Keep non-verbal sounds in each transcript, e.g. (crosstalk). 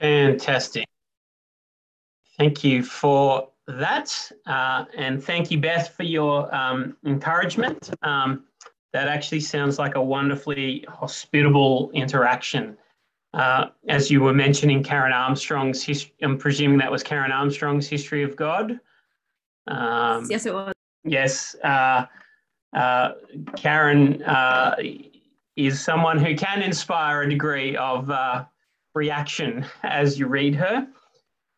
Fantastic. Thank you for that. Uh, and thank you, Beth, for your um, encouragement. Um, that actually sounds like a wonderfully hospitable interaction. Uh, as you were mentioning, Karen Armstrong's history, I'm presuming that was Karen Armstrong's History of God. Um, yes, it was. Yes. Uh, uh Karen uh, is someone who can inspire a degree of uh, reaction as you read her.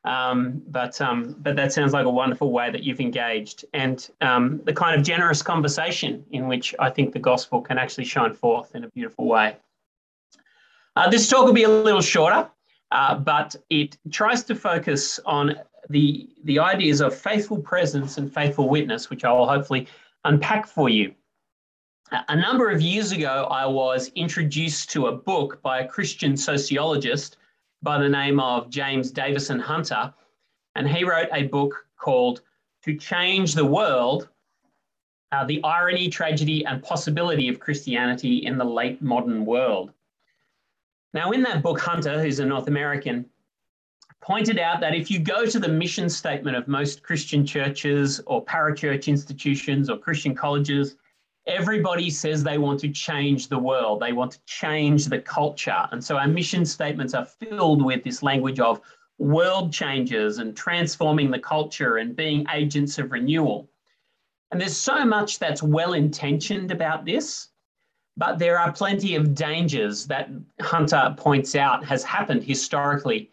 Um, but um, but that sounds like a wonderful way that you've engaged, and um, the kind of generous conversation in which I think the gospel can actually shine forth in a beautiful way. Uh, this talk will be a little shorter, uh, but it tries to focus on the the ideas of faithful presence and faithful witness, which I will hopefully unpack for you. A number of years ago, I was introduced to a book by a Christian sociologist by the name of James Davison Hunter, and he wrote a book called To Change the World uh, The Irony, Tragedy, and Possibility of Christianity in the Late Modern World. Now, in that book, Hunter, who's a North American, pointed out that if you go to the mission statement of most Christian churches or parachurch institutions or Christian colleges, everybody says they want to change the world, they want to change the culture. And so our mission statements are filled with this language of world changes and transforming the culture and being agents of renewal. And there's so much that's well intentioned about this, but there are plenty of dangers that Hunter points out has happened historically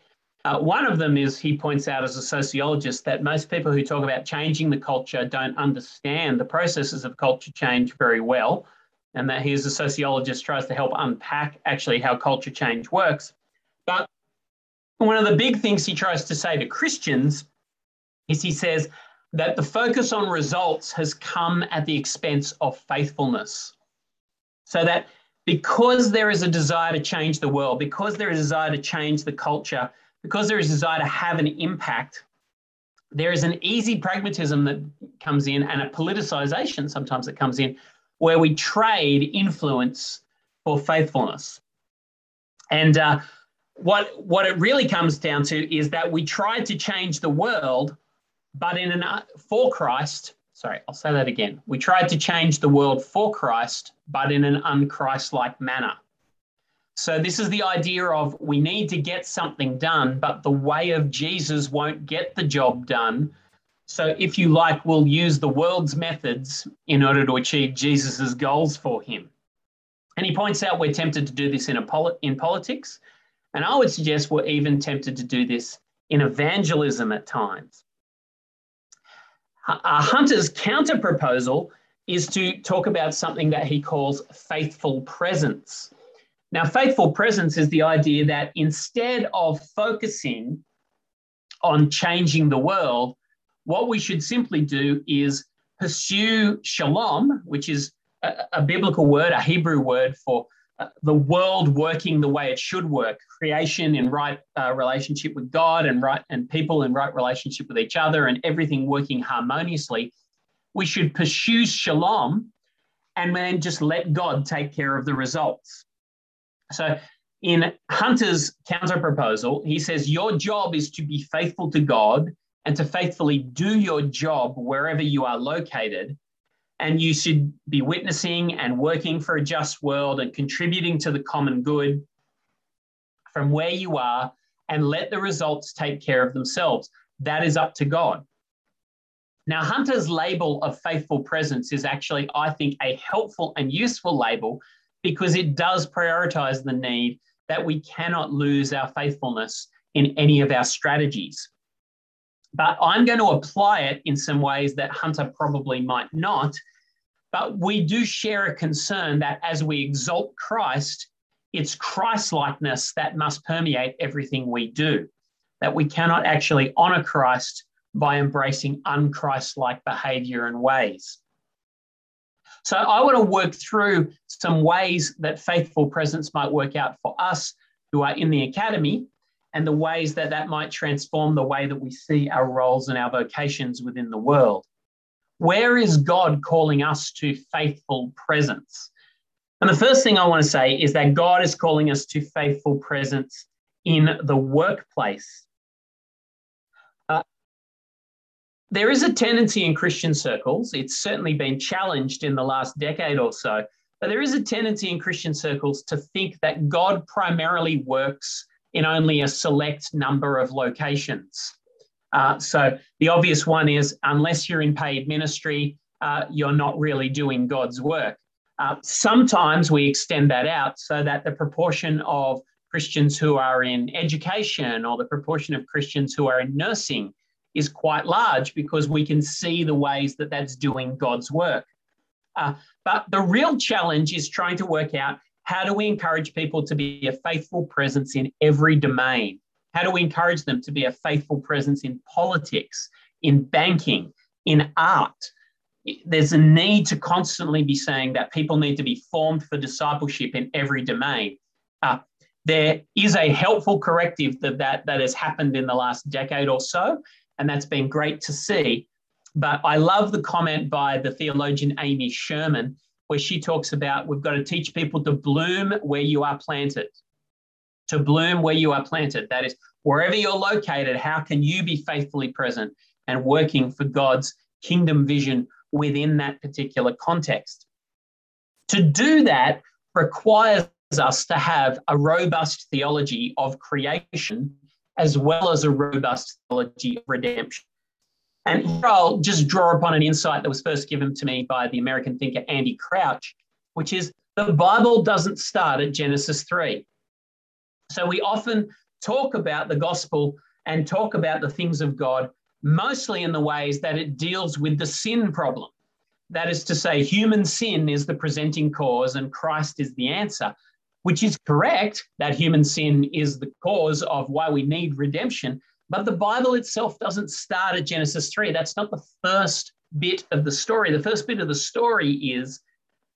uh, one of them is he points out as a sociologist that most people who talk about changing the culture don't understand the processes of culture change very well, and that he, as a sociologist, tries to help unpack actually how culture change works. But one of the big things he tries to say to Christians is he says that the focus on results has come at the expense of faithfulness. So that because there is a desire to change the world, because there is a desire to change the culture, because there is a desire to have an impact, there is an easy pragmatism that comes in and a politicization sometimes that comes in where we trade influence for faithfulness. And uh, what, what it really comes down to is that we try to change the world, but in an uh, for Christ, sorry, I'll say that again. We tried to change the world for Christ, but in an unchrist-like manner. So, this is the idea of we need to get something done, but the way of Jesus won't get the job done. So, if you like, we'll use the world's methods in order to achieve Jesus's goals for him. And he points out we're tempted to do this in, poli- in politics. And I would suggest we're even tempted to do this in evangelism at times. Uh, Hunter's counter proposal is to talk about something that he calls faithful presence. Now, faithful presence is the idea that instead of focusing on changing the world, what we should simply do is pursue shalom, which is a, a biblical word, a Hebrew word for uh, the world working the way it should work, creation in right uh, relationship with God and right and people in right relationship with each other, and everything working harmoniously. We should pursue shalom, and then just let God take care of the results. So in Hunter's counter proposal, he says, Your job is to be faithful to God and to faithfully do your job wherever you are located. And you should be witnessing and working for a just world and contributing to the common good from where you are and let the results take care of themselves. That is up to God. Now, Hunter's label of faithful presence is actually, I think, a helpful and useful label because it does prioritize the need that we cannot lose our faithfulness in any of our strategies. But I'm going to apply it in some ways that Hunter probably might not. But we do share a concern that as we exalt Christ, it's Christ likeness that must permeate everything we do, that we cannot actually honor Christ by embracing unchrist like behavior and ways. So I want to work through some ways that faithful presence might work out for us who are in the academy and the ways that that might transform the way that we see our roles and our vocations within the world. Where is God calling us to faithful presence? And the first thing I want to say is that God is calling us to faithful presence in the workplace. There is a tendency in Christian circles, it's certainly been challenged in the last decade or so, but there is a tendency in Christian circles to think that God primarily works in only a select number of locations. Uh, so the obvious one is unless you're in paid ministry, uh, you're not really doing God's work. Uh, sometimes we extend that out so that the proportion of Christians who are in education or the proportion of Christians who are in nursing is quite large because we can see the ways that that's doing God's work. Uh, but the real challenge is trying to work out how do we encourage people to be a faithful presence in every domain? How do we encourage them to be a faithful presence in politics, in banking, in art? There's a need to constantly be saying that people need to be formed for discipleship in every domain. Uh, there is a helpful corrective that, that that has happened in the last decade or so, and that's been great to see. But I love the comment by the theologian Amy Sherman, where she talks about we've got to teach people to bloom where you are planted. To bloom where you are planted. That is, wherever you're located, how can you be faithfully present and working for God's kingdom vision within that particular context? To do that requires us to have a robust theology of creation as well as a robust theology of redemption. And here I'll just draw upon an insight that was first given to me by the American thinker Andy Crouch, which is the Bible doesn't start at Genesis 3. So we often talk about the gospel and talk about the things of God mostly in the ways that it deals with the sin problem. That is to say, human sin is the presenting cause and Christ is the answer, which is correct that human sin is the cause of why we need redemption. But the Bible itself doesn't start at Genesis 3. That's not the first bit of the story. The first bit of the story is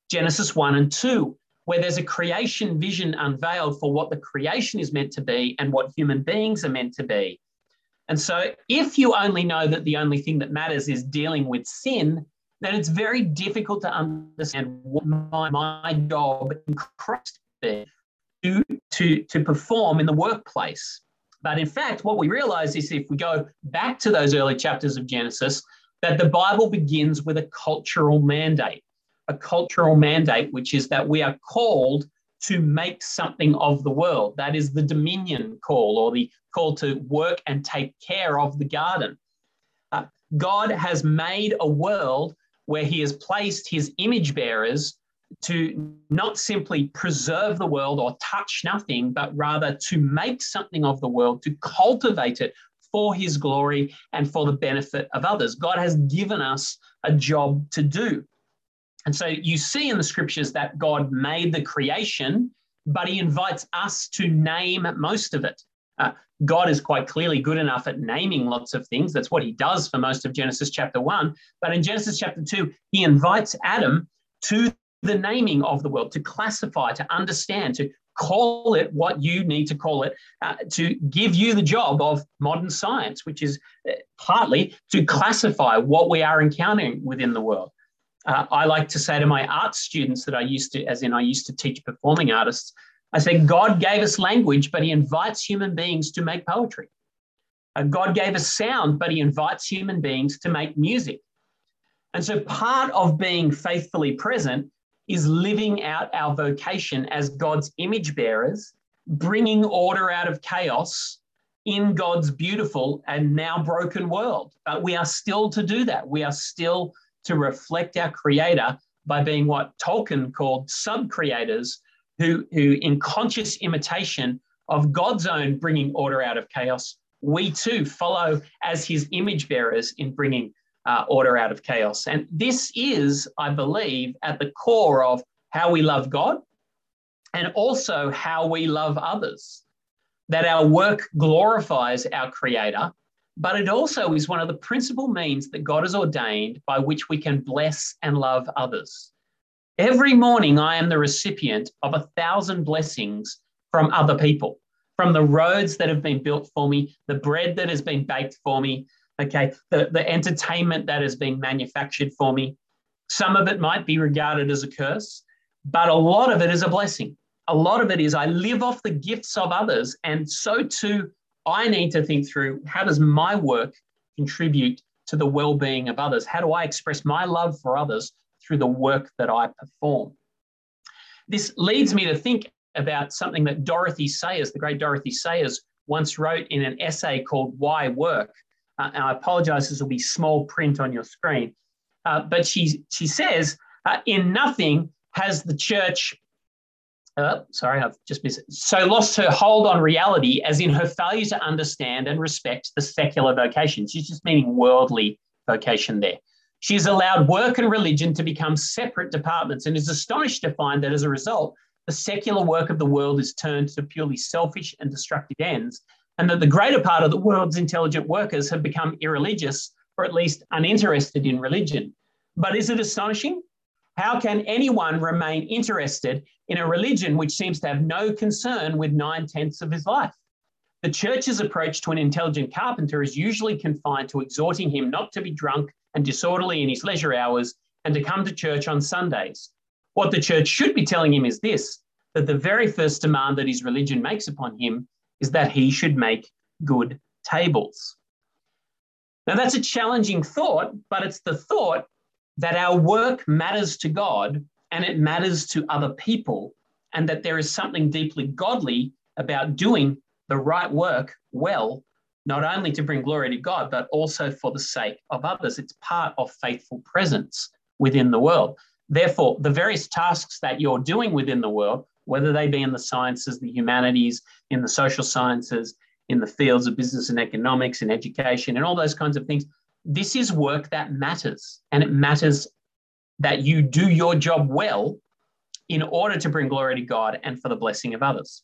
Genesis 1 and 2, where there's a creation vision unveiled for what the creation is meant to be and what human beings are meant to be. And so, if you only know that the only thing that matters is dealing with sin, then it's very difficult to understand what my, my job in Christ is to, to, to perform in the workplace. But in fact, what we realize is if we go back to those early chapters of Genesis, that the Bible begins with a cultural mandate, a cultural mandate, which is that we are called to make something of the world. That is the dominion call or the call to work and take care of the garden. Uh, God has made a world where he has placed his image bearers to not simply preserve the world or touch nothing, but rather to make something of the world, to cultivate it for his glory and for the benefit of others. God has given us a job to do. And so you see in the scriptures that God made the creation, but he invites us to name most of it. Uh, God is quite clearly good enough at naming lots of things. That's what he does for most of Genesis chapter one. But in Genesis chapter two, he invites Adam to the naming of the world, to classify, to understand, to call it what you need to call it, uh, to give you the job of modern science, which is uh, partly to classify what we are encountering within the world. Uh, I like to say to my art students that I used to, as in I used to teach performing artists, I say, God gave us language, but he invites human beings to make poetry. Uh, God gave us sound, but he invites human beings to make music. And so part of being faithfully present is living out our vocation as God's image bearers, bringing order out of chaos in God's beautiful and now broken world. But we are still to do that. We are still to reflect our Creator by being what Tolkien called sub creators, who, who, in conscious imitation of God's own bringing order out of chaos, we too follow as his image bearers in bringing uh, order out of chaos. And this is, I believe, at the core of how we love God and also how we love others. That our work glorifies our Creator, but it also is one of the principal means that God has ordained by which we can bless and love others. Every morning, I am the recipient of a thousand blessings from other people, from the roads that have been built for me, the bread that has been baked for me, okay, the, the entertainment that has been manufactured for me. Some of it might be regarded as a curse, but a lot of it is a blessing. a lot of it is I live off the gifts of others. And so too, I need to think through how does my work contribute to the well being of others? How do I express my love for others through the work that I perform? This leads me to think about something that Dorothy Sayers, the great Dorothy Sayers, once wrote in an essay called Why Work. Uh, and I apologize, this will be small print on your screen. Uh, but she, she says, uh, in nothing has the church uh, sorry, I've just missed it. So lost her hold on reality, as in her failure to understand and respect the secular vocation. She's just meaning worldly vocation there. She has allowed work and religion to become separate departments and is astonished to find that as a result, the secular work of the world is turned to purely selfish and destructive ends, and that the greater part of the world's intelligent workers have become irreligious or at least uninterested in religion. But is it astonishing? How can anyone remain interested in a religion which seems to have no concern with nine tenths of his life? The church's approach to an intelligent carpenter is usually confined to exhorting him not to be drunk and disorderly in his leisure hours and to come to church on Sundays. What the church should be telling him is this that the very first demand that his religion makes upon him is that he should make good tables. Now, that's a challenging thought, but it's the thought that our work matters to God and it matters to other people, and that there is something deeply godly about doing the right work well, not only to bring glory to God, but also for the sake of others. It's part of faithful presence within the world. Therefore, the various tasks that you're doing within the world, whether they be in the sciences, the humanities, in the social sciences, in the fields of business and economics and education, and all those kinds of things, this is work that matters. And it matters that you do your job well in order to bring glory to God and for the blessing of others.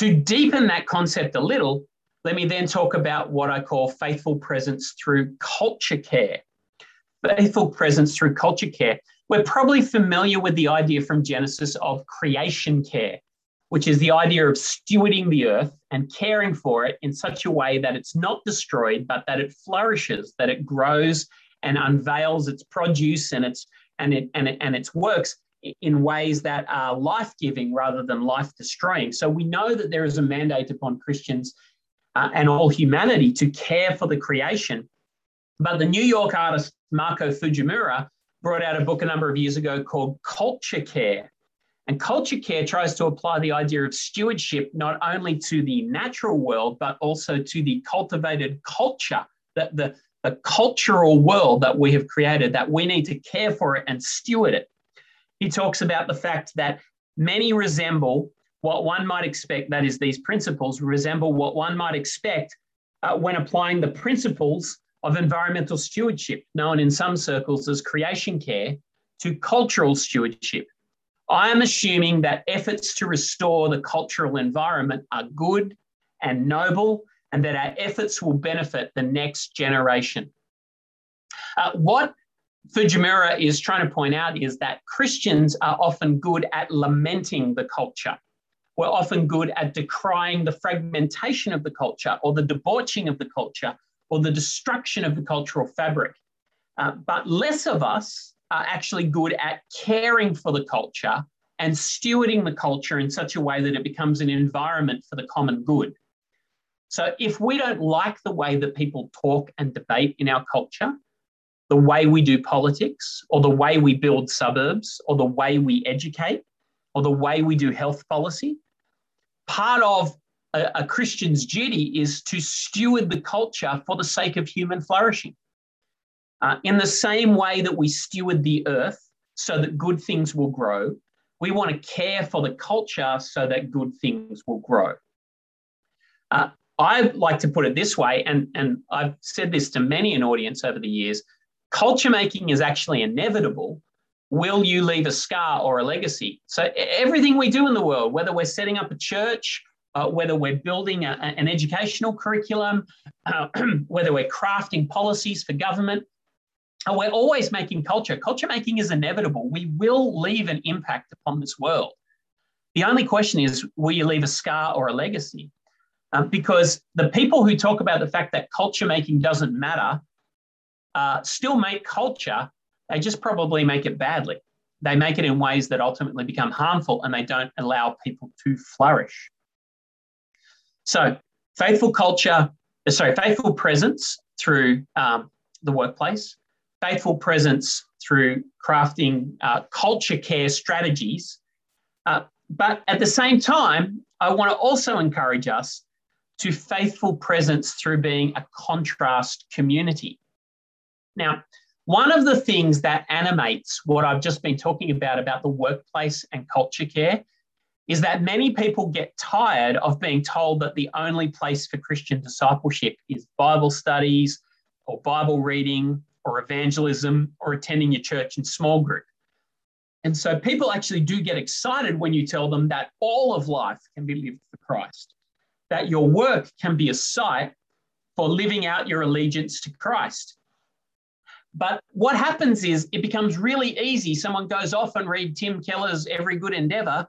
To deepen that concept a little, let me then talk about what I call faithful presence through culture care. Faithful presence through culture care. We're probably familiar with the idea from Genesis of creation care which is the idea of stewarding the earth and caring for it in such a way that it's not destroyed, but that it flourishes, that it grows and unveils its produce and its and it and it, and its works in ways that are life-giving rather than life-destroying. So we know that there is a mandate upon Christians uh, and all humanity to care for the creation. But the New York artist Mako Fujimura brought out a book a number of years ago called Culture Care and culture care tries to apply the idea of stewardship not only to the natural world, but also to the cultivated culture, that the, the cultural world that we have created, that we need to care for it and steward it. He talks about the fact that many resemble what one might expect, that is, these principles resemble what one might expect uh, when applying the principles of environmental stewardship, known in some circles as creation care, to cultural stewardship. I am assuming that efforts to restore the cultural environment are good and noble, and that our efforts will benefit the next generation. Uh, what Fujimura is trying to point out is that Christians are often good at lamenting the culture. We're often good at decrying the fragmentation of the culture or the debauching of the culture or the destruction of the cultural fabric. Uh, but less of us are actually good at caring for the culture and stewarding the culture in such a way that it becomes an environment for the common good. So, if we don't like the way that people talk and debate in our culture, the way we do politics, or the way we build suburbs, or the way we educate, or the way we do health policy, part of a, a Christian's duty is to steward the culture for the sake of human flourishing. Uh, in the same way that we steward the earth so that good things will grow, we want to care for the culture so that good things will grow. Uh, I like to put it this way, and, and I've said this to many an audience over the years culture making is actually inevitable. Will you leave a scar or a legacy? So, everything we do in the world, whether we're setting up a church, uh, whether we're building a, an educational curriculum, uh, (clears throat) whether we're crafting policies for government, and we're always making culture. Culture making is inevitable. We will leave an impact upon this world. The only question is will you leave a scar or a legacy? Um, because the people who talk about the fact that culture making doesn't matter uh, still make culture, they just probably make it badly. they make it in ways that ultimately become harmful and they don't allow people to flourish. So, faithful culture, uh, sorry, faithful presence through um, the workplace, faithful presence through crafting uh, culture care strategies. Uh, but at the same time, I want to also encourage us to faithful presence through being a contrast community. Now, one of the things that animates what I've just been talking about, about the workplace and culture care, is that many people get tired of being told that the only place for Christian discipleship is Bible studies or Bible reading or evangelism or attending your church in small group. And so people actually do get excited when you tell them that all of life can be lived for Christ, that your work can be a site for living out your allegiance to Christ. But what happens is it becomes really easy. Someone goes off and read Tim Keller's Every Good Endeavor,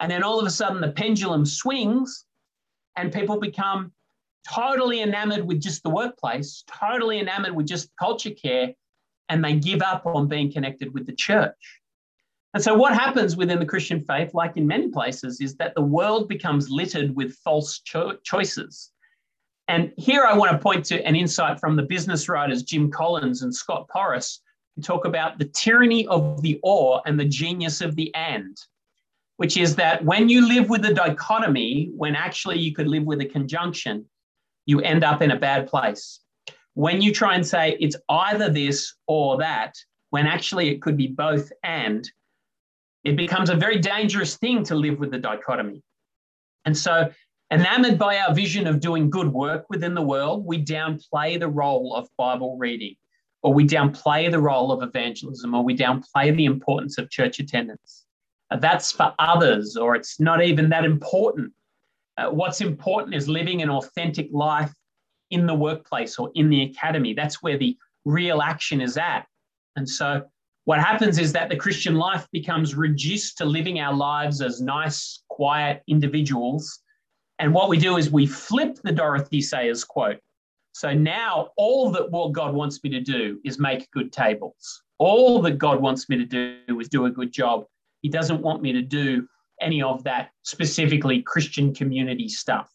and then all of a sudden the pendulum swings and people become totally enamored with just the workplace, totally enamored with just culture care, and they give up on being connected with the church. And so, what happens within the Christian faith, like in many places, is that the world becomes littered with false cho- choices. And here I want to point to an insight from the business writers Jim Collins and Scott Porras, who talk about the tyranny of the or and the genius of the and, which is that when you live with a dichotomy, when actually you could live with a conjunction, you end up in a bad place. When you try and say it's either this or that, when actually it could be both and, it becomes a very dangerous thing to live with the dichotomy. And so, enamored by our vision of doing good work within the world, we downplay the role of Bible reading, or we downplay the role of evangelism, or we downplay the importance of church attendance. That's for others, or it's not even that important. Uh, what's important is living an authentic life in the workplace or in the academy. That's where the real action is at. And so, what happens is that the Christian life becomes reduced to living our lives as nice, quiet individuals. And what we do is we flip the Dorothy Sayers quote. So now all that what God wants me to do is make good tables. All that God wants me to do is do a good job. He doesn't want me to do any of that specifically Christian community stuff.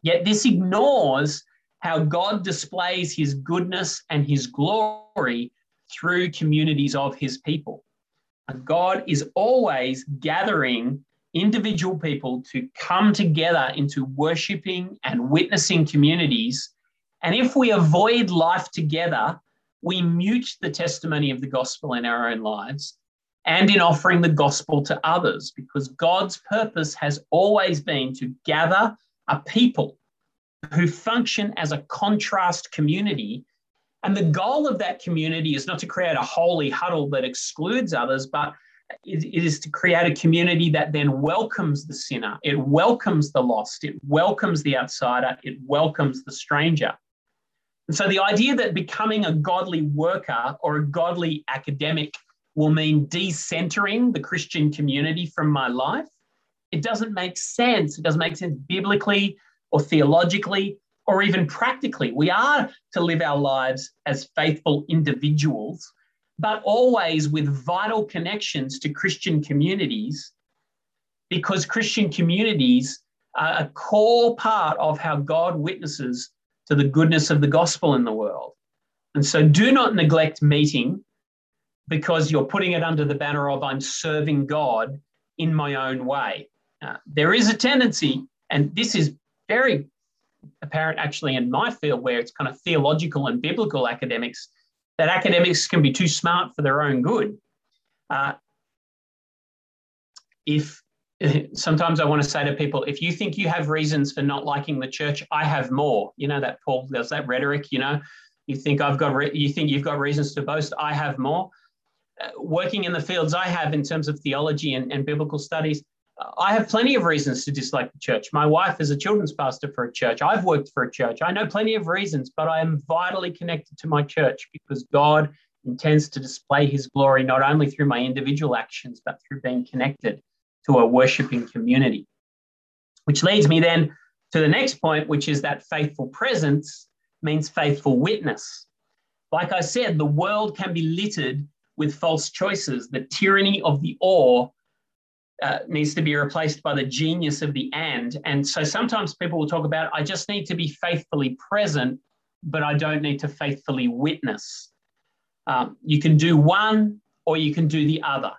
Yet this ignores how God displays his goodness and his glory through communities of his people. God is always gathering individual people to come together into worshiping and witnessing communities. And if we avoid life together, we mute the testimony of the gospel in our own lives and in offering the gospel to others, because God's purpose has always been to gather a people who function as a contrast community. And the goal of that community is not to create a holy huddle that excludes others, but it is to create a community that then welcomes the sinner, it welcomes the lost, it welcomes the outsider, it welcomes the stranger. And so the idea that becoming a godly worker or a godly academic will mean decentering the Christian community from my life. It doesn't make sense. It doesn't make sense biblically or theologically or even practically. We are to live our lives as faithful individuals, but always with vital connections to Christian communities because Christian communities are a core part of how God witnesses to the goodness of the gospel in the world. And so do not neglect meeting because you're putting it under the banner of I'm serving God in my own way. Uh, there is a tendency, and this is very apparent actually in my field where it's kind of theological and biblical academics, that academics can be too smart for their own good. Uh, if (laughs) sometimes I want to say to people, if you think you have reasons for not liking the church, I have more. You know that Paul, there's that rhetoric. You know, you think I've got, re- you think you've got reasons to boast. I have more working in the fields I have in terms of theology and, and biblical studies, uh, I have plenty of reasons to dislike the church. My wife is a children's pastor for a church. I've worked for a church. I know plenty of reasons, but I am vitally connected to my church because God intends to display his glory not only through my individual actions, but through being connected to a worshiping community. Which leads me then to the next point, which is that faithful presence means faithful witness. Like I said, the world can be littered with false choices. The tyranny of the or uh, needs to be replaced by the genius of the and. And so sometimes people will talk about, I just need to be faithfully present, but I don't need to faithfully witness. Um, you can do one or you can do the other.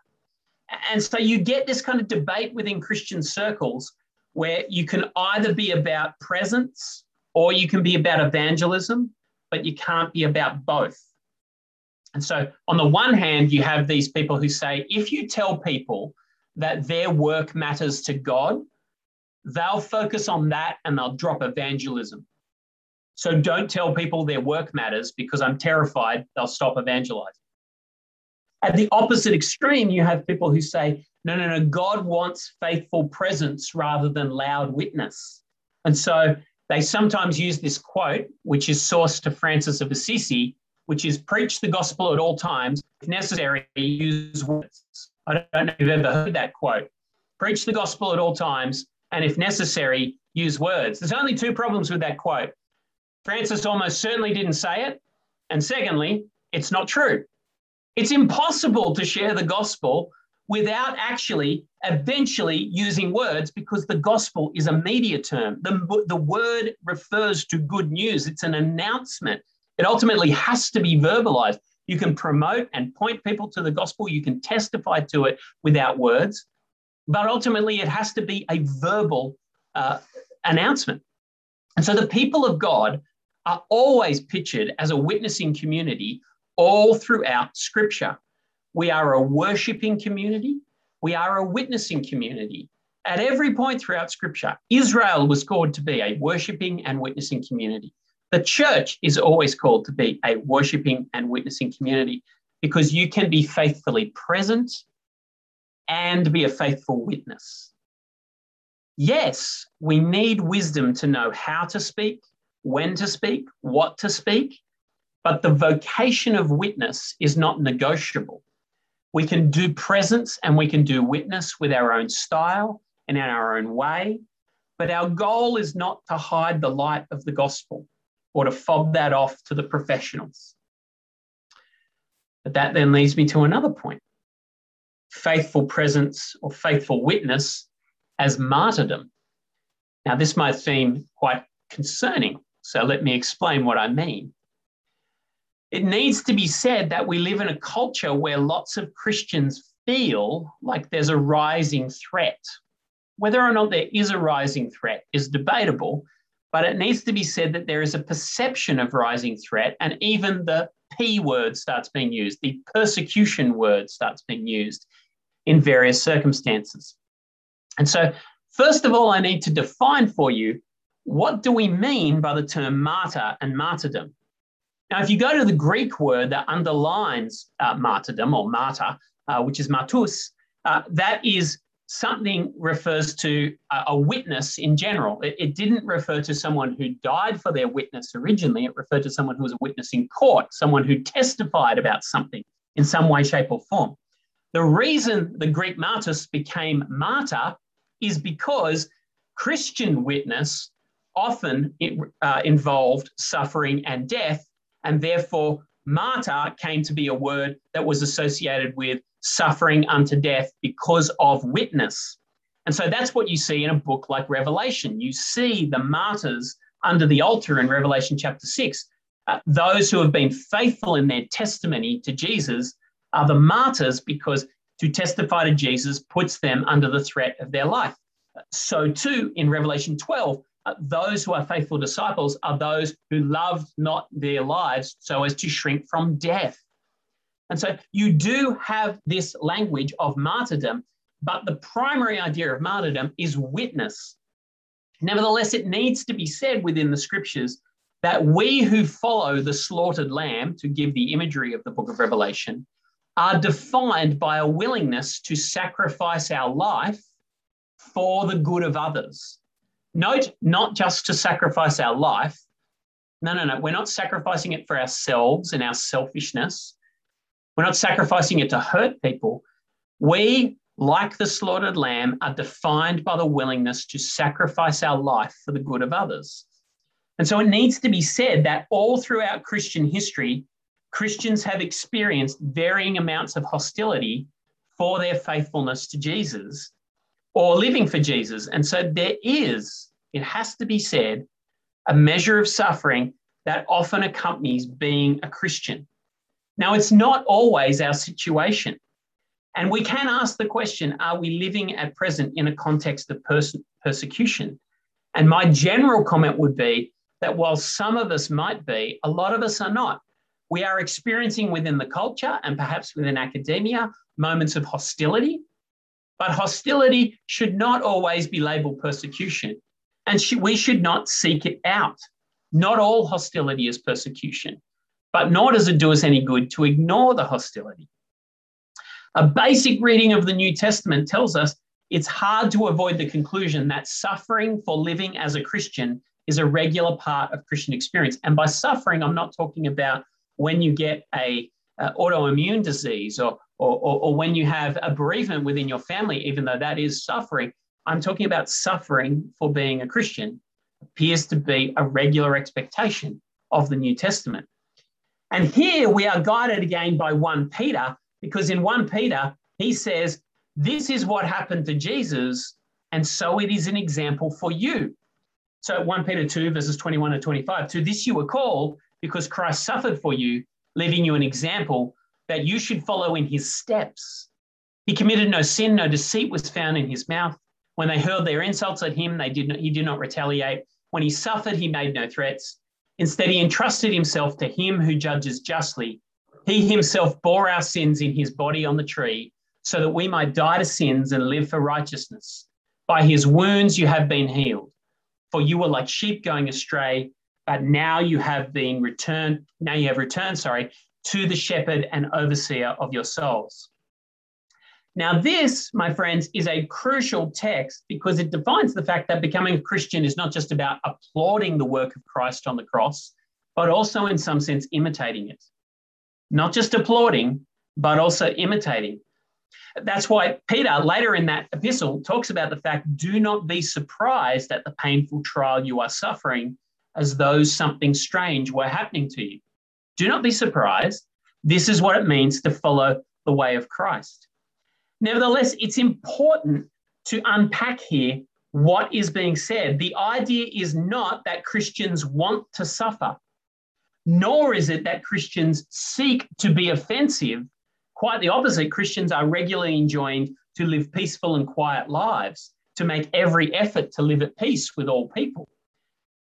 And so you get this kind of debate within Christian circles where you can either be about presence or you can be about evangelism, but you can't be about both. And so, on the one hand, you have these people who say, if you tell people that their work matters to God, they'll focus on that and they'll drop evangelism. So, don't tell people their work matters because I'm terrified they'll stop evangelizing. At the opposite extreme, you have people who say, no, no, no, God wants faithful presence rather than loud witness. And so they sometimes use this quote, which is sourced to Francis of Assisi, which is preach the gospel at all times. If necessary, use words. I don't know if you've ever heard that quote. Preach the gospel at all times, and if necessary, use words. There's only two problems with that quote. Francis almost certainly didn't say it. And secondly, it's not true. It's impossible to share the gospel without actually eventually using words because the gospel is a media term. The, the word refers to good news, it's an announcement. It ultimately has to be verbalized. You can promote and point people to the gospel, you can testify to it without words, but ultimately it has to be a verbal uh, announcement. And so the people of God are always pictured as a witnessing community all throughout Scripture. We are a worshiping community. We are a witnessing community. At every point throughout Scripture, Israel was called to be a worshiping and witnessing community. The church is always called to be a worshiping and witnessing community because you can be faithfully present and be a faithful witness. Yes, we need wisdom to know how to speak, when to speak, what to speak, but the vocation of witness is not negotiable. We can do presence and we can do witness with our own style and in our own way, but our goal is not to hide the light of the gospel or to fob that off to the professionals. But that then leads me to another point faithful presence or faithful witness as martyrdom. Now, this might seem quite concerning, so let me explain what I mean. It needs to be said that we live in a culture where lots of Christians feel like there's a rising threat. Whether or not there is a rising threat is debatable, but it needs to be said that there is a perception of rising threat, and even the P word starts being used, the persecution word starts being used in various circumstances. And so, first of all, I need to define for you what do we mean by the term martyr and martyrdom? Now, if you go to the Greek word that underlines uh, martyrdom or martyr, uh, which is martus, uh, that is something refers to a, a witness in general. It, it, didn't refer to someone who died for their witness originally. It referred to someone who was a witness in court, someone who testified about something in some way, shape, or form. The reason the Greek martyrs became martyr is because Christian witness often it, uh, involved suffering and death, and therefore, martyr came to be a word that was associated with suffering unto death because of witness. And so that's what you see in a book like Revelation. You see the martyrs under the altar in Revelation chapter 6. Uh, those who have been faithful in their testimony to Jesus are the martyrs because to testify to Jesus puts them under the threat of their life. So, too, in Revelation 12, uh, those who are faithful disciples are those who loved not their lives so as to shrink from death. And so you do have this language of martyrdom, but the primary idea of martyrdom is witness. Nevertheless, it needs to be said within the scriptures that we who follow the slaughtered lamb, to give the imagery of the book of Revelation, are defined by a willingness to sacrifice our life for the good of others. Note, not just to sacrifice our life. No, no, no. We're not sacrificing it for ourselves and our selfishness. We're not sacrificing it to hurt people. We, like the slaughtered lamb, are defined by the willingness to sacrifice our life for the good of others. And so it needs to be said that all throughout Christian history, Christians have experienced varying amounts of hostility for their faithfulness to Jesus or living for Jesus. And so there is, it has to be said, a measure of suffering that often accompanies being a Christian. Now, it's not always our situation. And we can ask the question are we living at present in a context of pers- persecution? And my general comment would be that while some of us might be, a lot of us are not. We are experiencing within the culture and perhaps within academia moments of hostility, but hostility should not always be labeled persecution. And sh- we should not seek it out. Not all hostility is persecution, but nor does it do us any good to ignore the hostility. A basic reading of the New Testament tells us it's hard to avoid the conclusion that suffering for living as a Christian is a regular part of Christian experience. And by suffering, I'm not talking about when you get a, a autoimmune disease or, or, or, or when you have a bereavement within your family, even though that is suffering. I'm talking about suffering for being a Christian appears to be a regular expectation of the New Testament. And here we are guided again by 1 Peter, because in 1 Peter, he says, This is what happened to Jesus, and so it is an example for you. So 1 Peter 2, verses 21 and 25, to this you were called because Christ suffered for you, leaving you an example that you should follow in his steps. He committed no sin, no deceit was found in his mouth. When they hurled their insults at him, they did not, he did not retaliate. When he suffered, he made no threats. Instead, he entrusted himself to him who judges justly. He himself bore our sins in his body on the tree, so that we might die to sins and live for righteousness. By his wounds you have been healed. For you were like sheep going astray, but now you have been returned, now you have returned, sorry, to the shepherd and overseer of your souls. Now, this, my friends, is a crucial text because it defines the fact that becoming a Christian is not just about applauding the work of Christ on the cross, but also, in some sense, imitating it. Not just applauding, but also imitating. That's why Peter, later in that epistle, talks about the fact do not be surprised at the painful trial you are suffering as though something strange were happening to you. Do not be surprised. This is what it means to follow the way of Christ. Nevertheless, it's important to unpack here what is being said. The idea is not that Christians want to suffer, nor is it that Christians seek to be offensive Quite the opposite, Christians are regularly enjoined to live peaceful and quiet lives, to make every effort to live at peace with all people.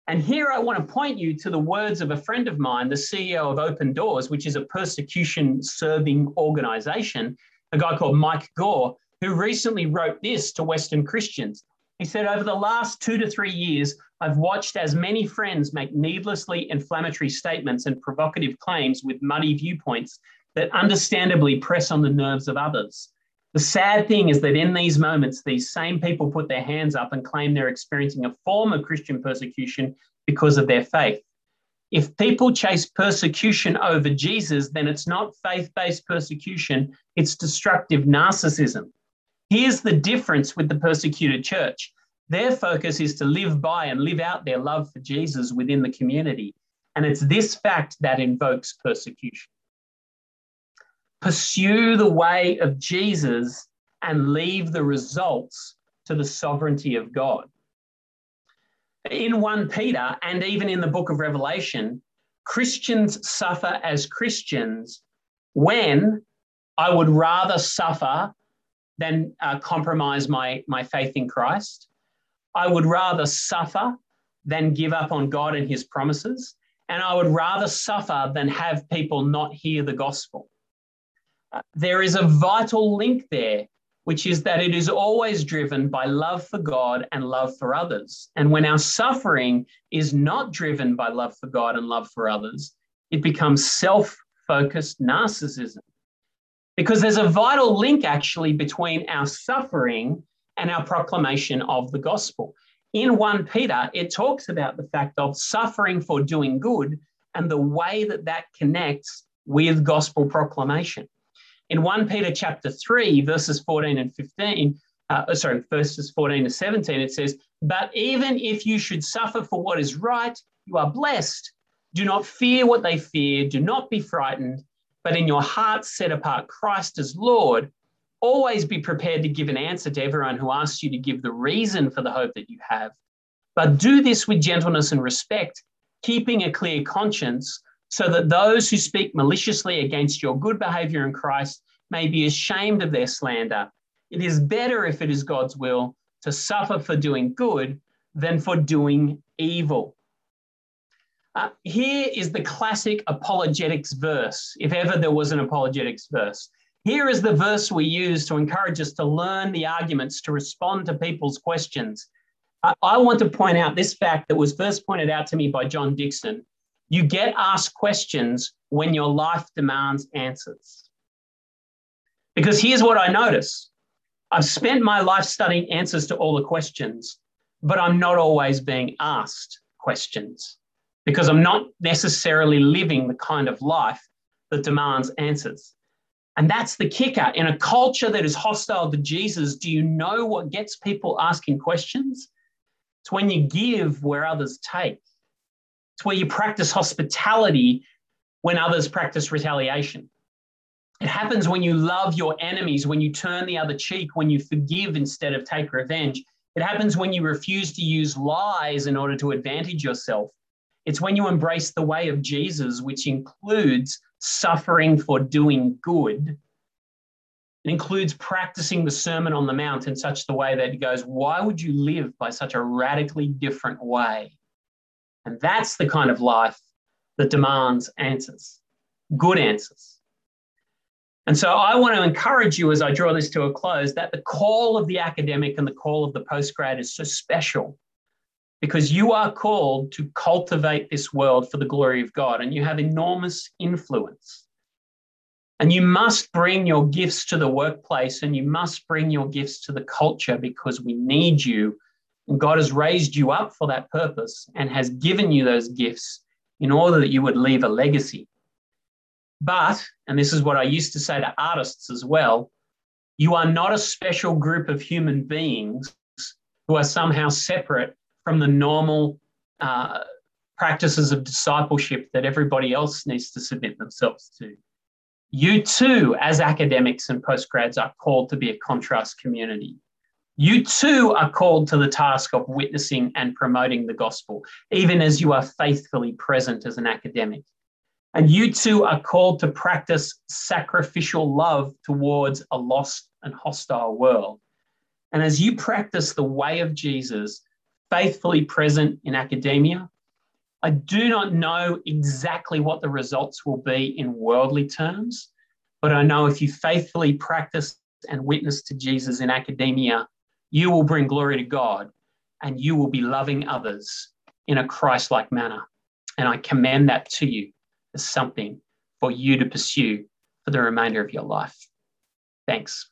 And here I want to point you to the words of a friend of mine, the CEO of Open Doors, which is a persecution serving organization, a guy called Mike Gore, who recently wrote this to Western Christians. He said, Over the last two to three years, I've watched as many friends make needlessly inflammatory statements and provocative claims with muddy viewpoints that understandably press on the nerves of others. The sad thing is that in these moments, these same people put their hands up and claim they're experiencing a form of Christian persecution because of their faith. If people chase persecution over Jesus, then it's not faith based persecution, it's destructive narcissism. Here's the difference with the persecuted church their focus is to live by and live out their love for Jesus within the community. And it's this fact that invokes persecution pursue the way of Jesus and leave the results to the sovereignty of God. In 1 Peter and even in the book of Revelation, Christians suffer as Christians when I would rather suffer than uh, compromise my, my faith in Christ. I would rather suffer than give up on God and his promises. And I would rather suffer than have people not hear the gospel there is a vital link there, which is that it is always driven by love for God and love for others. And when our suffering is not driven by love for God and love for others, it becomes self focused narcissism. Because there's a vital link actually between our suffering and our proclamation of the gospel. In 1 Peter, it talks about the fact of suffering for doing good and the way that that connects with gospel proclamation. In 1 Peter chapter 3, verses 14 and 15, uh, oh, sorry, verses 14 to 17, it says, But even if you should suffer for what is right, you are blessed. Do not fear what they fear. Do not be frightened, but in your heart set apart Christ as Lord. Always be prepared to give an answer to everyone who asks you to give the reason for the hope that you have. But do this with gentleness and respect, keeping a clear conscience, so that those who speak maliciously against your good behavior in Christ may be ashamed of their slander. It is better, if it is God's will, to suffer for doing good than for doing evil. Uh, here is the classic apologetics verse, if ever there was an apologetics verse. Here is the verse we use to encourage us to learn the arguments to respond to people's questions. I, I want to point out this fact that was first pointed out to me by John Dixon. You get asked questions when your life demands answers. Because here's what I notice I've spent my life studying answers to all the questions, but I'm not always being asked questions because I'm not necessarily living the kind of life that demands answers. And that's the kicker. In a culture that is hostile to Jesus, do you know what gets people asking questions? It's when you give where others take. It's where you practice hospitality when others practice retaliation. It happens when you love your enemies, when you turn the other cheek, when you forgive instead of take revenge. It happens when you refuse to use lies in order to advantage yourself. It's when you embrace the way of Jesus, which includes suffering for doing good. It includes practicing the Sermon on the Mount in such the way that it goes, why would you live by such a radically different way? And that's the kind of life that demands answers, good answers. And so I want to encourage you as I draw this to a close that the call of the academic and the call of the postgrad is so special because you are called to cultivate this world for the glory of God and you have enormous influence. And you must bring your gifts to the workplace and you must bring your gifts to the culture because we need you. And God has raised you up for that purpose and has given you those gifts in order that you would leave a legacy. But, and this is what I used to say to artists as well, you are not a special group of human beings who are somehow separate from the normal uh, practices of discipleship that everybody else needs to submit themselves to. You too, as academics and postgrads, are called to be a contrast community. You too are called to the task of witnessing and promoting the gospel, even as you are faithfully present as an academic. And you too are called to practice sacrificial love towards a lost and hostile world. And as you practice the way of Jesus, faithfully present in academia, I do not know exactly what the results will be in worldly terms, but I know if you faithfully practice and witness to Jesus in academia, you will bring glory to God and you will be loving others in a Christ like manner. And I commend that to you as something for you to pursue for the remainder of your life. Thanks.